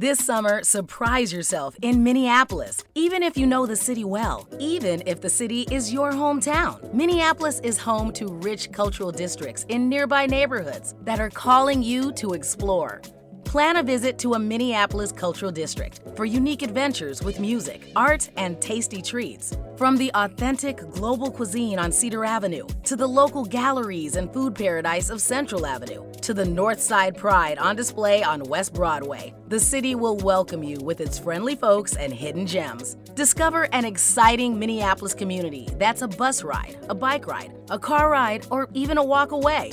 This summer, surprise yourself in Minneapolis, even if you know the city well, even if the city is your hometown. Minneapolis is home to rich cultural districts in nearby neighborhoods that are calling you to explore. Plan a visit to a Minneapolis cultural district for unique adventures with music, art, and tasty treats. From the authentic global cuisine on Cedar Avenue to the local galleries and food paradise of Central Avenue to the North Side Pride on display on West Broadway, the city will welcome you with its friendly folks and hidden gems. Discover an exciting Minneapolis community that's a bus ride, a bike ride, a car ride, or even a walk away.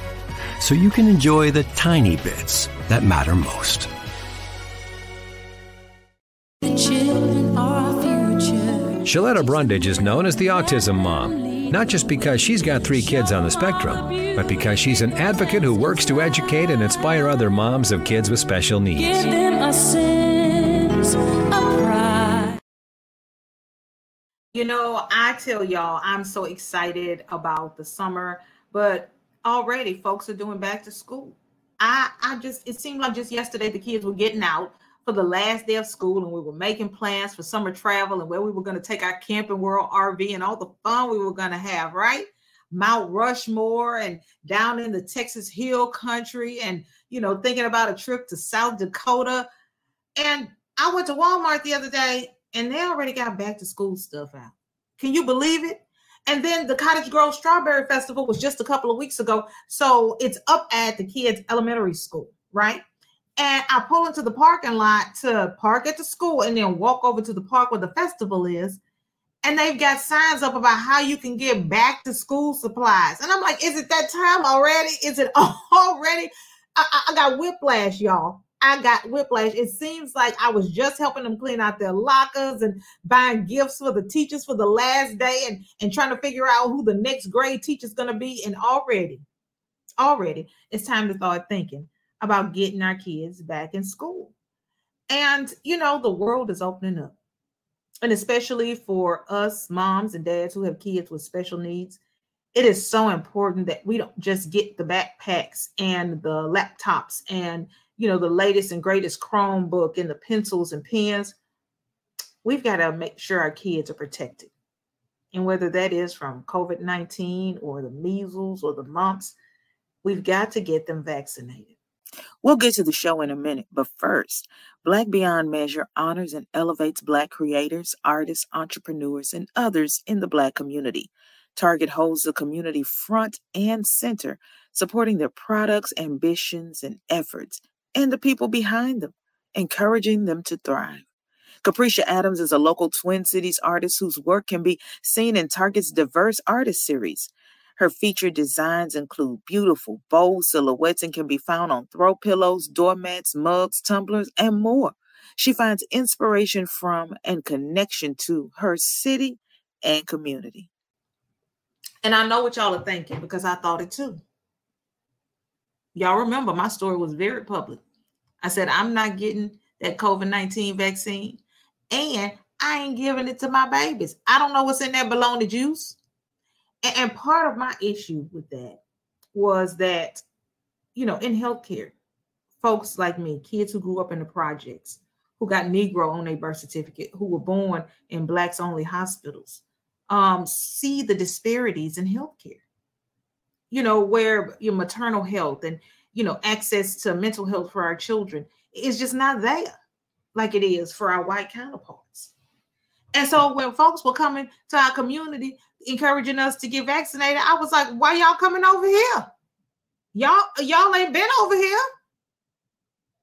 so you can enjoy the tiny bits that matter most. Sheletta Brundidge is known as the Autism Mom, not just because she's got three kids on the spectrum, but because she's an advocate who works to educate and inspire other moms of kids with special needs. You know, I tell y'all, I'm so excited about the summer, but already folks are doing back to school. I I just it seemed like just yesterday the kids were getting out for the last day of school and we were making plans for summer travel and where we were going to take our camping world RV and all the fun we were going to have, right? Mount Rushmore and down in the Texas Hill Country and you know thinking about a trip to South Dakota. And I went to Walmart the other day and they already got back to school stuff out. Can you believe it? And then the Cottage Grove Strawberry Festival was just a couple of weeks ago. So it's up at the kids' elementary school, right? And I pull into the parking lot to park at the school and then walk over to the park where the festival is. And they've got signs up about how you can get back to school supplies. And I'm like, is it that time already? Is it already? I, I got whiplash, y'all. I got whiplash. It seems like I was just helping them clean out their lockers and buying gifts for the teachers for the last day and, and trying to figure out who the next grade teacher is going to be. And already, already, it's time to start thinking about getting our kids back in school. And, you know, the world is opening up. And especially for us moms and dads who have kids with special needs, it is so important that we don't just get the backpacks and the laptops and you know, the latest and greatest Chromebook and the pencils and pens, we've got to make sure our kids are protected. And whether that is from COVID 19 or the measles or the mumps, we've got to get them vaccinated. We'll get to the show in a minute, but first, Black Beyond Measure honors and elevates Black creators, artists, entrepreneurs, and others in the Black community. Target holds the community front and center, supporting their products, ambitions, and efforts and the people behind them, encouraging them to thrive. Capricia Adams is a local Twin Cities artist whose work can be seen in Target's diverse artist series. Her featured designs include beautiful, bold silhouettes and can be found on throw pillows, doormats, mugs, tumblers, and more. She finds inspiration from and connection to her city and community. And I know what y'all are thinking because I thought it too. Y'all remember my story was very public. I said, I'm not getting that COVID 19 vaccine and I ain't giving it to my babies. I don't know what's in that bologna juice. And, and part of my issue with that was that, you know, in healthcare, folks like me, kids who grew up in the projects, who got Negro on their birth certificate, who were born in Blacks only hospitals, um, see the disparities in healthcare you know, where your maternal health and, you know, access to mental health for our children is just not there. like it is for our white counterparts. And so when folks were coming to our community encouraging us to get vaccinated, I was like, why y'all coming over here? Y'all, y'all ain't been over here.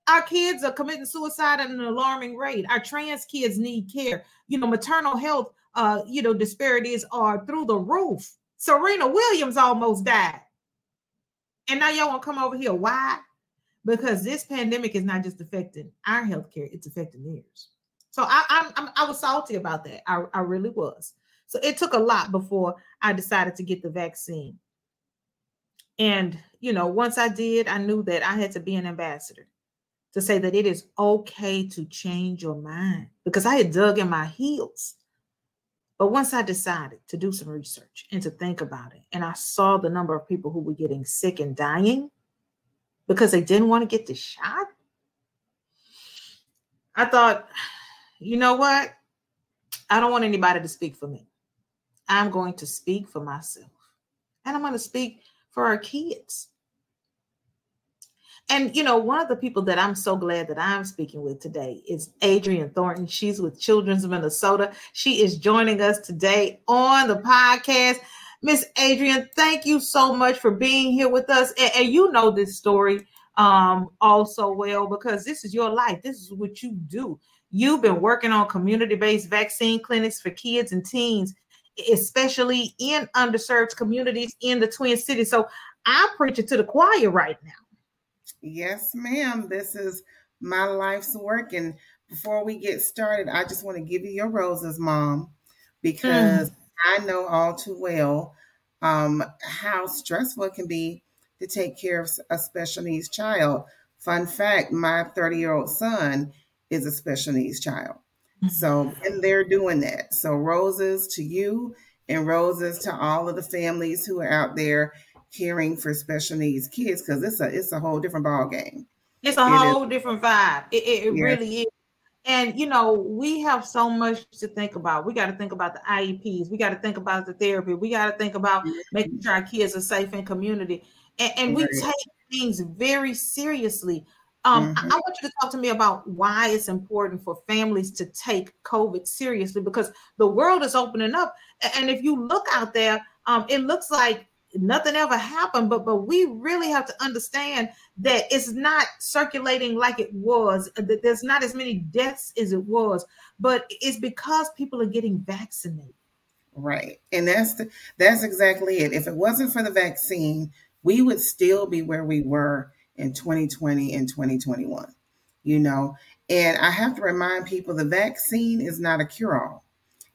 Our kids are committing suicide at an alarming rate. Our trans kids need care. You know, maternal health, uh, you know, disparities are through the roof. Serena Williams almost died. And now y'all want to come over here. Why? Because this pandemic is not just affecting our healthcare, it's affecting theirs. So I, I'm, I was salty about that. I, I really was. So it took a lot before I decided to get the vaccine. And, you know, once I did, I knew that I had to be an ambassador to say that it is okay to change your mind because I had dug in my heels. But once I decided to do some research and to think about it, and I saw the number of people who were getting sick and dying because they didn't want to get the shot, I thought, you know what? I don't want anybody to speak for me. I'm going to speak for myself. And I'm going to speak for our kids. And you know, one of the people that I'm so glad that I'm speaking with today is Adriene Thornton. She's with Children's Minnesota. She is joining us today on the podcast. Miss Adriene, thank you so much for being here with us. And, and you know this story um, also well because this is your life. This is what you do. You've been working on community-based vaccine clinics for kids and teens especially in underserved communities in the Twin Cities. So I'm preaching to the choir right now. Yes, ma'am. This is my life's work. And before we get started, I just want to give you your roses, mom, because mm. I know all too well um, how stressful it can be to take care of a special needs child. Fun fact my 30 year old son is a special needs child. So, mm-hmm. and they're doing that. So, roses to you and roses to all of the families who are out there caring for special needs kids because it's a it's a whole different ball game. It's a it whole is. different vibe. It, it, it really is. And you know, we have so much to think about. We got to think about the IEPs. We got to think about the therapy. We got to think about mm-hmm. making sure our kids are safe in community. And, and right. we take things very seriously. Um, mm-hmm. I, I want you to talk to me about why it's important for families to take COVID seriously because the world is opening up. And if you look out there, um, it looks like nothing ever happened but but we really have to understand that it's not circulating like it was that there's not as many deaths as it was but it's because people are getting vaccinated. Right and that's the, that's exactly it. If it wasn't for the vaccine we would still be where we were in 2020 and 2021 you know? And i have to remind people the vaccine is not a cure-all.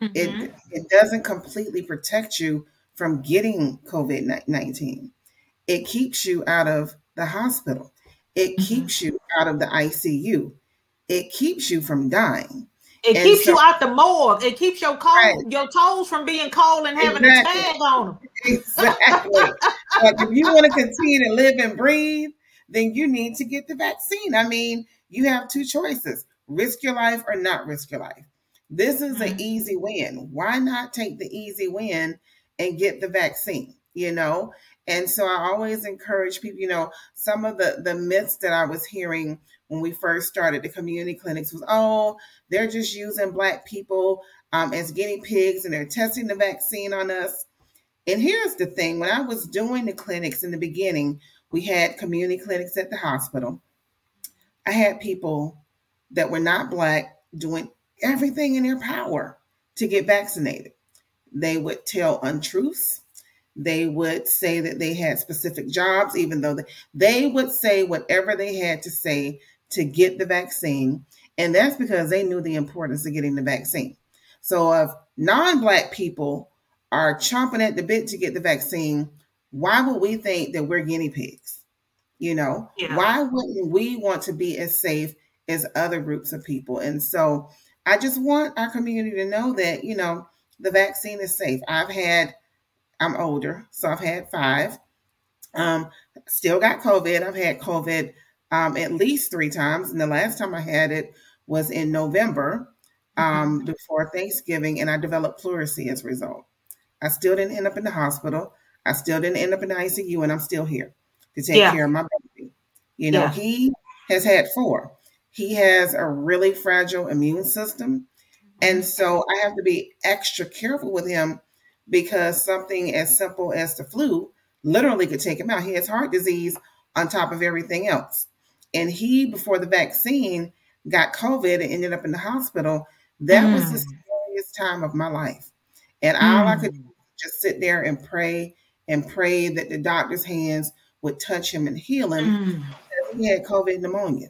Mm-hmm. it it doesn't completely protect you from getting COVID 19. It keeps you out of the hospital, it mm-hmm. keeps you out of the ICU, it keeps you from dying. It and keeps so, you out the morgue. It keeps your cold, right. your toes from being cold and having exactly. a tag on them. Exactly. like if you want to continue to live and breathe, then you need to get the vaccine. I mean, you have two choices: risk your life or not risk your life. This is mm-hmm. an easy win. Why not take the easy win and get the vaccine, you know? And so I always encourage people, you know, some of the the myths that I was hearing when we first started the community clinics was, oh, they're just using black people um, as guinea pigs and they're testing the vaccine on us. And here's the thing: when I was doing the clinics in the beginning, we had community clinics at the hospital. I had people that were not black doing everything in their power to get vaccinated. They would tell untruths. They would say that they had specific jobs, even though they, they would say whatever they had to say to get the vaccine. And that's because they knew the importance of getting the vaccine. So if non-black people are chomping at the bit to get the vaccine, why would we think that we're guinea pigs? You know, yeah. why wouldn't we want to be as safe as other groups of people? And so I just want our community to know that, you know, the vaccine is safe. I've had, I'm older, so I've had five. Um, still got COVID. I've had COVID um, at least three times. And the last time I had it was in November um, mm-hmm. before Thanksgiving, and I developed pleurisy as a result. I still didn't end up in the hospital. I still didn't end up in the ICU, and I'm still here to take yeah. care of my baby. You know, yeah. he has had four. he has a really fragile immune system. And so I have to be extra careful with him because something as simple as the flu literally could take him out. He has heart disease on top of everything else. And he, before the vaccine, got COVID and ended up in the hospital. That mm. was the mm. scariest time of my life. And mm. all I could do was just sit there and pray and pray that the doctor's hands would touch him and heal him. Mm. He had COVID pneumonia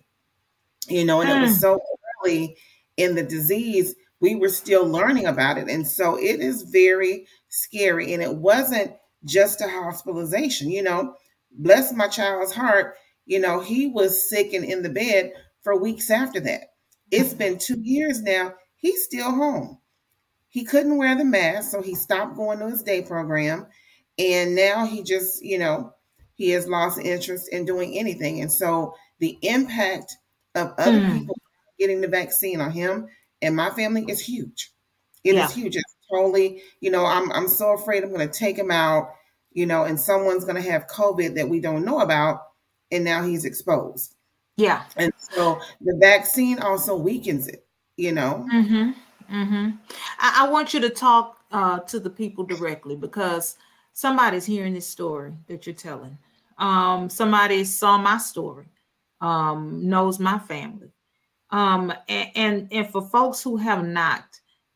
you know, and mm. it was mm. so early in the disease, we were still learning about it. And so it is very scary. And it wasn't just a hospitalization, you know, bless my child's heart, you know, he was sick and in the bed for weeks after that. It's been two years now. He's still home. He couldn't wear the mask, so he stopped going to his day program. And now he just, you know, he has lost interest in doing anything. And so the impact of other mm. people getting the vaccine on him and my family is huge. It yeah. is huge. It's totally, you know, I'm I'm so afraid I'm gonna take him out, you know, and someone's gonna have COVID that we don't know about, and now he's exposed. Yeah. And so the vaccine also weakens it, you know. Mm-hmm. Mm-hmm. I, I want you to talk uh, to the people directly because somebody's hearing this story that you're telling. Um, somebody saw my story um, knows my family. Um, and, and, for folks who have not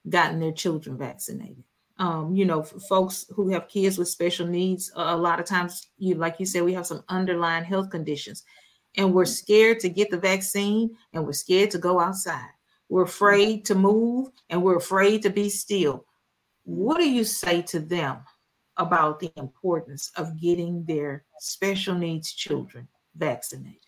gotten their children vaccinated, um, you know, folks who have kids with special needs, a lot of times, you like you said, we have some underlying health conditions, and we're scared to get the vaccine, and we're scared to go outside. We're afraid to move, and we're afraid to be still. What do you say to them about the importance of getting their special needs children vaccinated?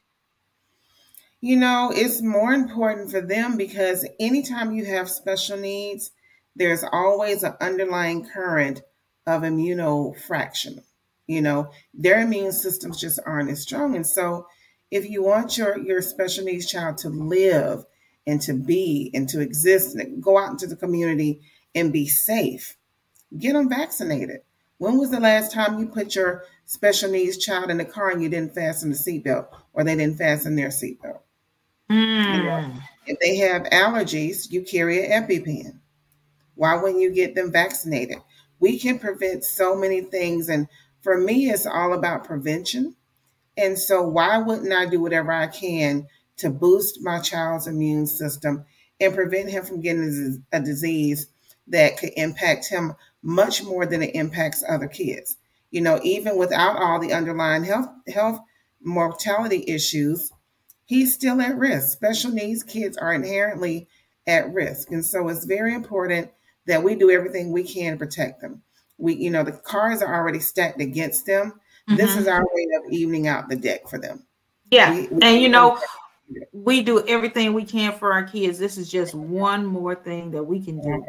You know, it's more important for them because anytime you have special needs, there's always an underlying current of immunofraction. You know, their immune systems just aren't as strong. And so if you want your, your special needs child to live and to be and to exist and go out into the community and be safe, get them vaccinated. When was the last time you put your special needs child in the car and you didn't fasten the seatbelt or they didn't fasten their seatbelt? Mm. You know, if they have allergies, you carry an EpiPen. Why wouldn't you get them vaccinated? We can prevent so many things. And for me, it's all about prevention. And so, why wouldn't I do whatever I can to boost my child's immune system and prevent him from getting a disease that could impact him much more than it impacts other kids? You know, even without all the underlying health health mortality issues, he's still at risk. Special needs kids are inherently at risk. And so it's very important that we do everything we can to protect them. We, you know, the cards are already stacked against them. Mm-hmm. This is our way of evening out the deck for them. Yeah. We, we and you know, we do everything we can for our kids. This is just one more thing that we can do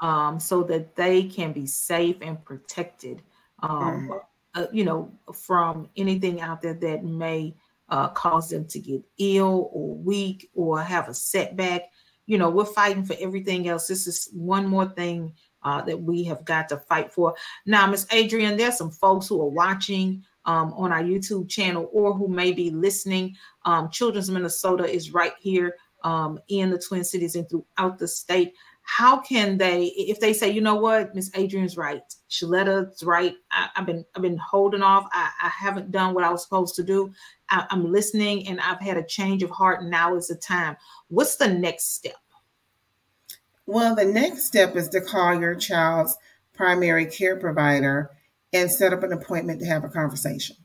um, so that they can be safe and protected, um, mm-hmm. uh, you know, from anything out there that may uh, cause them to get ill or weak or have a setback. You know, we're fighting for everything else. This is one more thing uh, that we have got to fight for. Now, Miss Adriene, there's some folks who are watching um, on our YouTube channel or who may be listening. Um, Children's Minnesota is right here um, in the Twin Cities and throughout the state how can they if they say you know what miss adriene's right Sheletta's right I, have been i've been holding off I, I, haven't done what i was supposed to do I, i'm listening and i've had a change of heart and now is the time what's the next step well the next step is to call your child's primary care provider and set up an appointment to have a conversation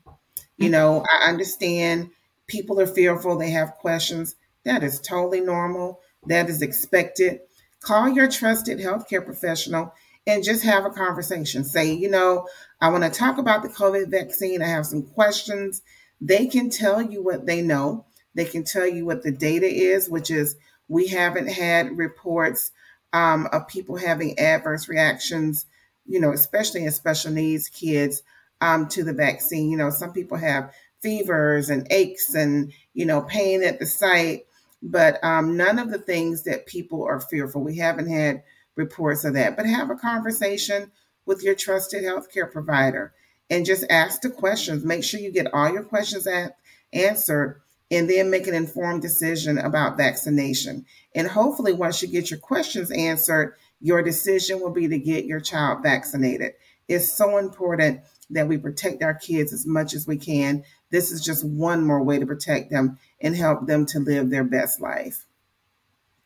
you mm-hmm. know i understand people are fearful they have questions that is totally normal that is expected call your trusted healthcare professional and just have a conversation. Say, you know, I want to talk about the COVID vaccine. I have some questions. They can tell you what they know. They can tell you what the data is, which is we haven't had reports um, of people having adverse reactions, you know, especially in special needs kids um, to the vaccine. You know, some people have fevers and aches and, you know, pain at the site but um, none of the things that people are fearful. We haven't had reports of that, but have a conversation with your trusted healthcare provider and just ask the questions. Make sure you get all your questions at, answered and then make an informed decision about vaccination. And hopefully, once you get your questions answered, your decision will be to get your child vaccinated. It's so important that we protect our kids as much as we can. This is just one more way to protect them and help them to live their best life.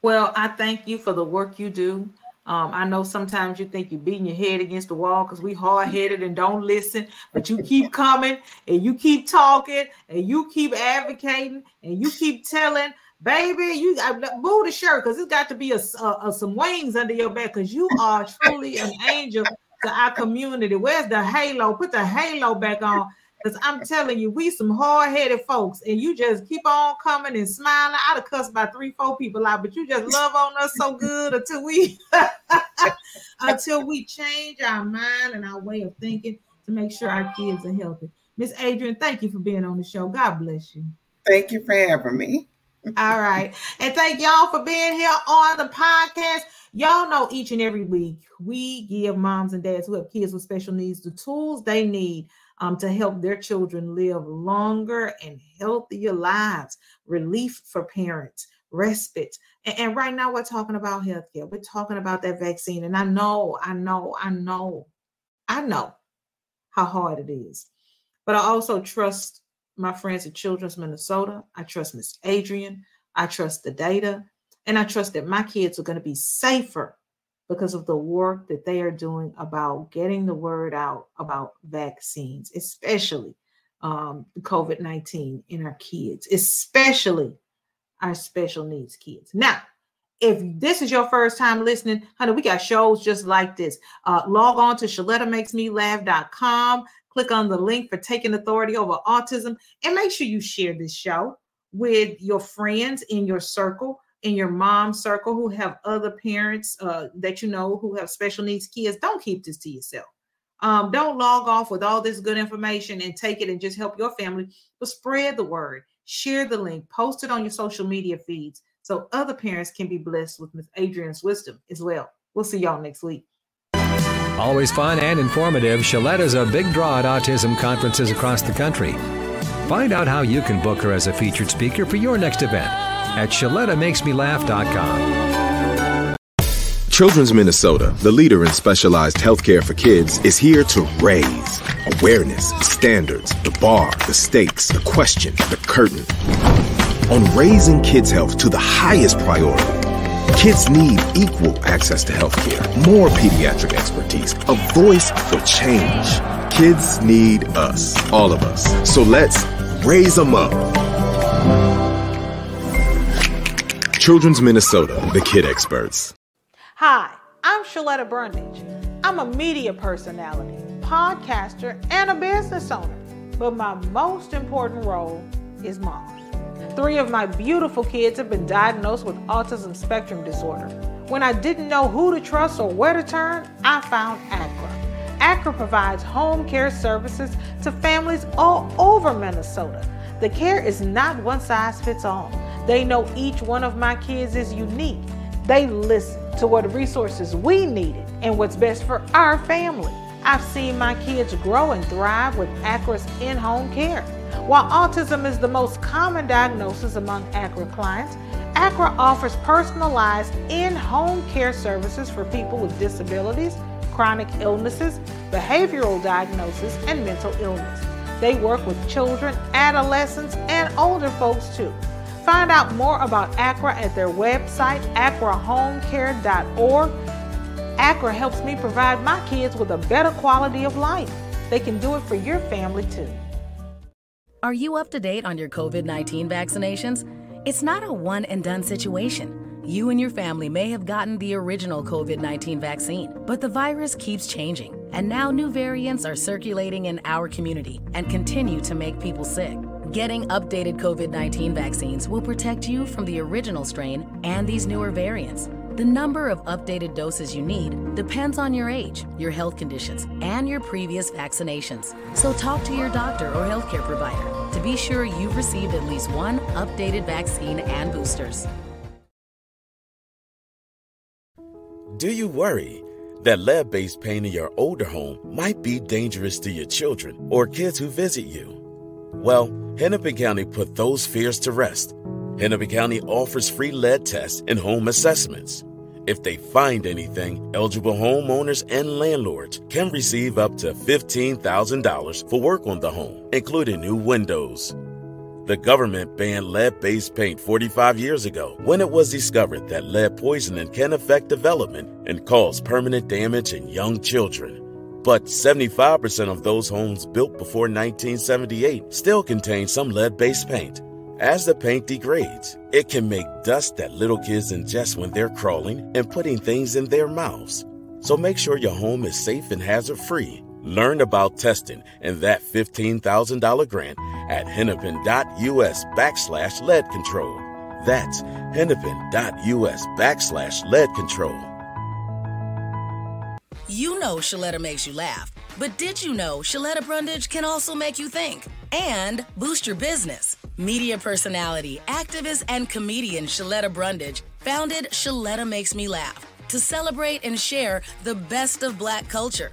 Well, I thank you for the work you do. Um, I know sometimes you think you're beating your head against the wall because we hard headed and don't listen, but you keep coming and you keep talking and you keep advocating and you keep telling, baby, you got move the shirt because it's got to be a, a, a, some wings under your back because you are truly an angel to our community. Where's the halo? Put the halo back on because I'm telling you, we some hard-headed folks, and you just keep on coming and smiling. I'd have cussed about three, four people out, but you just love on us so good until we until we change our mind and our way of thinking to make sure our kids are healthy. Miss Adriene, thank you for being on the show. God bless you. Thank you for having me. All right. And thank y'all for being here on the podcast. Y'all know each and every week we give moms and dads who have kids with special needs the tools they need um, to help their children live longer and healthier lives, relief for parents, respite. And, and right now, we're talking about healthcare. We're talking about that vaccine. And I know, I know, I know, I know how hard it is. But I also trust my friends at Children's Minnesota. I trust Miss Adriene. I trust the data. And I trust that my kids are going to be safer because of the work that they are doing about getting the word out about vaccines, especially um, COVID 19 in our kids, especially our special needs kids. Now, if this is your first time listening, honey, we got shows just like this. Uh, log on to ShelettaMakesMeLaugh.com, click on the link for taking authority over autism, and make sure you share this show with your friends in your circle in your mom circle who have other parents uh, that you know who have special needs kids, don't keep this to yourself. Um, don't log off with all this good information and take it and just help your family, but spread the word, share the link, post it on your social media feeds so other parents can be blessed with Miss Adriene's wisdom as well. We'll see y'all next week. Always fun and informative, Sheletta's a big draw at autism conferences across the country. Find out how you can book her as a featured speaker for your next event at ShelettaMakesMeLaugh.com. Children's Minnesota, the leader in specialized healthcare for kids, is here to raise awareness, standards, the bar, the stakes, the question, the curtain. On raising kids' health to the highest priority, kids need equal access to healthcare, more pediatric expertise, a voice for change. Kids need us, all of us. So let's raise them up. Children's Minnesota, the kid experts. Hi, I'm Sheletta Brundidge. I'm a media personality, podcaster, and a business owner. But my most important role is mom. Three of my beautiful kids have been diagnosed with autism spectrum disorder. When I didn't know who to trust or where to turn, I found ACRA. ACRA provides home care services to families all over Minnesota. The care is not one size fits all. They know each one of my kids is unique. They listen to what resources we needed and what's best for our family. I've seen my kids grow and thrive with ACRA's in home care. While autism is the most common diagnosis among ACRA clients, ACRA offers personalized in home care services for people with disabilities, chronic illnesses, behavioral diagnosis, and mental illness. They work with children, adolescents, and older folks too. Find out more about ACRA at their website, acrahomecare.org. ACRA helps me provide my kids with a better quality of life. They can do it for your family too. Are you up to date on your COVID 19 vaccinations? It's not a one and done situation. You and your family may have gotten the original COVID 19 vaccine, but the virus keeps changing, and now new variants are circulating in our community and continue to make people sick. Getting updated COVID 19 vaccines will protect you from the original strain and these newer variants. The number of updated doses you need depends on your age, your health conditions, and your previous vaccinations. So talk to your doctor or healthcare provider to be sure you've received at least one updated vaccine and boosters. Do you worry that lead based paint in your older home might be dangerous to your children or kids who visit you? Well, Hennepin County put those fears to rest. Hennepin County offers free lead tests and home assessments. If they find anything, eligible homeowners and landlords can receive up to $15,000 for work on the home, including new windows. The government banned lead based paint 45 years ago when it was discovered that lead poisoning can affect development and cause permanent damage in young children. But 75% of those homes built before 1978 still contain some lead based paint. As the paint degrades, it can make dust that little kids ingest when they're crawling and putting things in their mouths. So make sure your home is safe and hazard free. Learn about testing and that $15,000 grant at hennepin.us backslash lead control. That's hennepin.us backslash lead control. You know Sheletta makes you laugh, but did you know Sheletta Brundidge can also make you think and boost your business? Media personality, activist, and comedian Sheletta Brundidge founded Sheletta Makes Me Laugh to celebrate and share the best of black culture.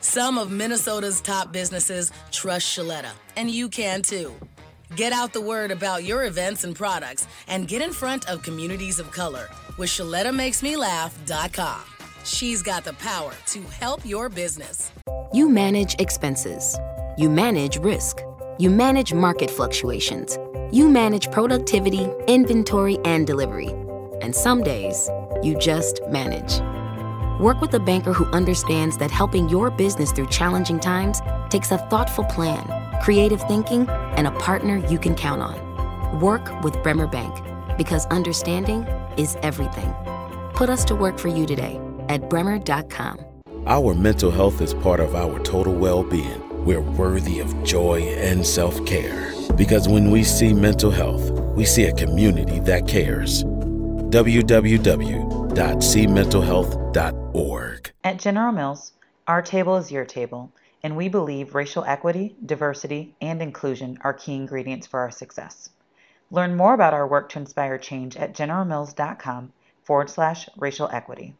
Some of Minnesota's top businesses trust Sheletta, and you can too. Get out the word about your events and products and get in front of communities of color with ShelettaMakesMeLaugh.com. She's got the power to help your business. You manage expenses. You manage risk. You manage market fluctuations. You manage productivity, inventory, and delivery. And some days, you just manage. Work with a banker who understands that helping your business through challenging times takes a thoughtful plan, creative thinking, and a partner you can count on. Work with Bremer Bank because understanding is everything. Put us to work for you today at bremer.com. Our mental health is part of our total well being. We're worthy of joy and self care. Because when we see mental health, we see a community that cares. www.cmentalhealth.org. At General Mills, our table is your table, and we believe racial equity, diversity, and inclusion are key ingredients for our success. Learn more about our work to inspire change at generalmills.com forward slash racial equity.